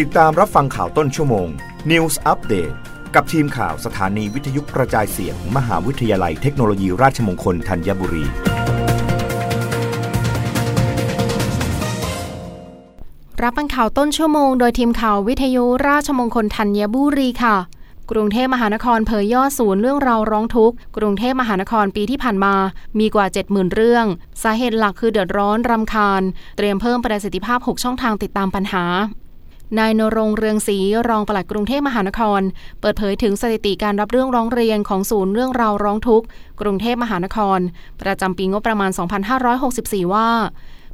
ติดตามรับฟังข่าวต้นชั่วโมง News Update กับทีมข่าวสถานีวิทยุกระจายเสียงมมหาวิทยาลัยเทคโนโลยีราชมงคลธัญบุรี รับฟังข่าวต้นชั่วโมงโดยทีมข่าววิทยุราชมงคลธัญบุรีค่ะกรุงเทพมหานครเผยยอดศูนย์เรื่องราวร้องทุกข์ กรุงเทพมหานครปีที่ผ่านมา มีกว่า 70,000 เรื่อง สาเหตุหลักคือเดือดร้อนรำคาญ เตรียมเพิ่มประสิทธิภาพ 6 ช่องทางติดตามปัญหา นายนรงเรืองศรีรองปลัดกรุงเทพมหานคร เปิดเผยถึงสถิติการรับเรื่องร้องเรียนของศูนย์เรื่องราวร้องทุกข์กรุงเทพมหานคร ประจำปีงบประมาณ 2564 ว่า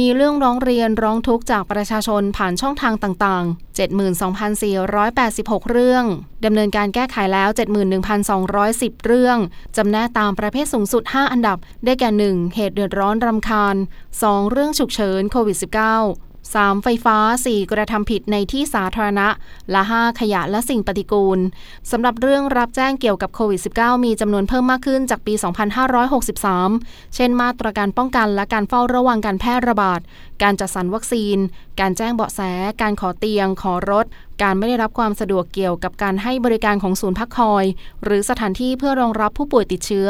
มีเรื่องร้องเรียนร้องทุกข์จากประชาชนผ่านช่องทางต่างๆ 72,486 เรื่อง ดำเนินการแก้ไขแล้ว 71,210 เรื่อง จำแนกตามประเภทสูงสุด 5 อันดับ ได้แก่ 1. เหตุเดือดร้อนรำคาญ 2. เรื่องฉุกเฉินโควิด -19 3. ไฟฟ้า 4. กระทำผิดในที่สาธารณะ และ 5. ขยะและสิ่งปฏิกูลสำหรับเรื่องรับแจ้งเกี่ยวกับโควิด -19 มีจำนวนเพิ่มมากขึ้นจากปี 2563 เช่น มาตรการป้องกันและการเฝ้าระวังการแพร่ระบาด การจัดสรรวัคซีน การแจ้งเบาะแส การขอเตียง ขอรถ การไม่ได้รับความสะดวกเกี่ยวกับการให้บริการของศูนย์พักคอย หรือสถานที่เพื่อรองรับผู้ป่วยติดเชื้อ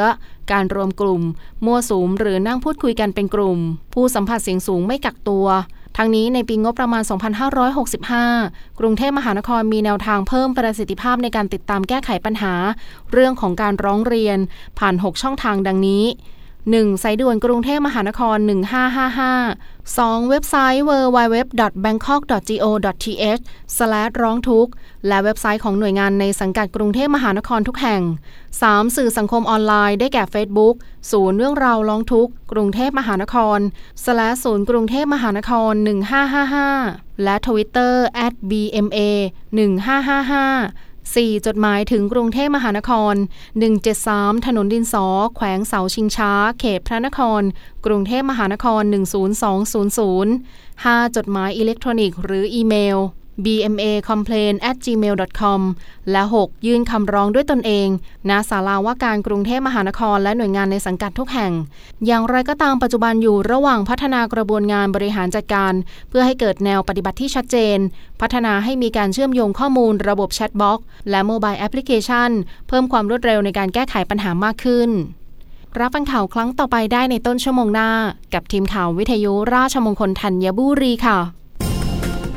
การรวมกลุ่ม มั่วสุมหรือนั่งพูดคุยกันเป็นกลุ่ม ผู้สัมผัสเสียงสูงไม่กักตัว ทั้งนี้ในปีงบประมาณ 2565 กรุงเทพมหานครมีแนวทางเพิ่มประสิทธิภาพในการติดตามแก้ไขปัญหา เรื่องของการร้องเรียนผ่าน 6 ช่องทางดังนี้ 1. สายด่วนกรุงเทพมหานคร 1555 2. เว็บไซต์ www.bangkok.go.th ร้องทุกข์ และเว็บไซต์ของหน่วยงานในสังกัดกรุงเทพมหานครทุกแห่ง 3. สื่อสังคมออนไลน์ได้แก่ Facebook ศูนย์เรื่องราวร้องทุกข์ กรุงเทพมหานครศูนย์กรุงเทพมหานคร 1555 และ Twitter @bma 1555 4. จดหมายถึงกรุงเทพมหานคร 173 ถนนดินสอ แขวงเสาชิงช้า เขตพระนคร กรุงเทพมหานคร 10200 5. จดหมายอิเล็กทรอนิกส์หรืออีเมล bma complain at gmail com และ 6. ยื่นคำร้องด้วยตนเอง ณ ศาลาว่าการกรุงเทพมหานครและหน่วยงานในสังกัดทุกแห่ง อย่างไรก็ตามปัจจุบันอยู่ระหว่างพัฒนากระบวนงานบริหารจัดการ เพื่อให้เกิดแนวปฏิบัติที่ชัดเจน พัฒนาให้มีการเชื่อมโยงข้อมูลระบบ chatbot และ mobile application เพิ่มความรวดเร็วในการแก้ไขปัญหามากขึ้นรับฟังข่าวครั้งต่อไปได้ในต้นชั่วโมงหน้า กับทีมข่าววิทยุราชมงคลธัญบุรีค่ะ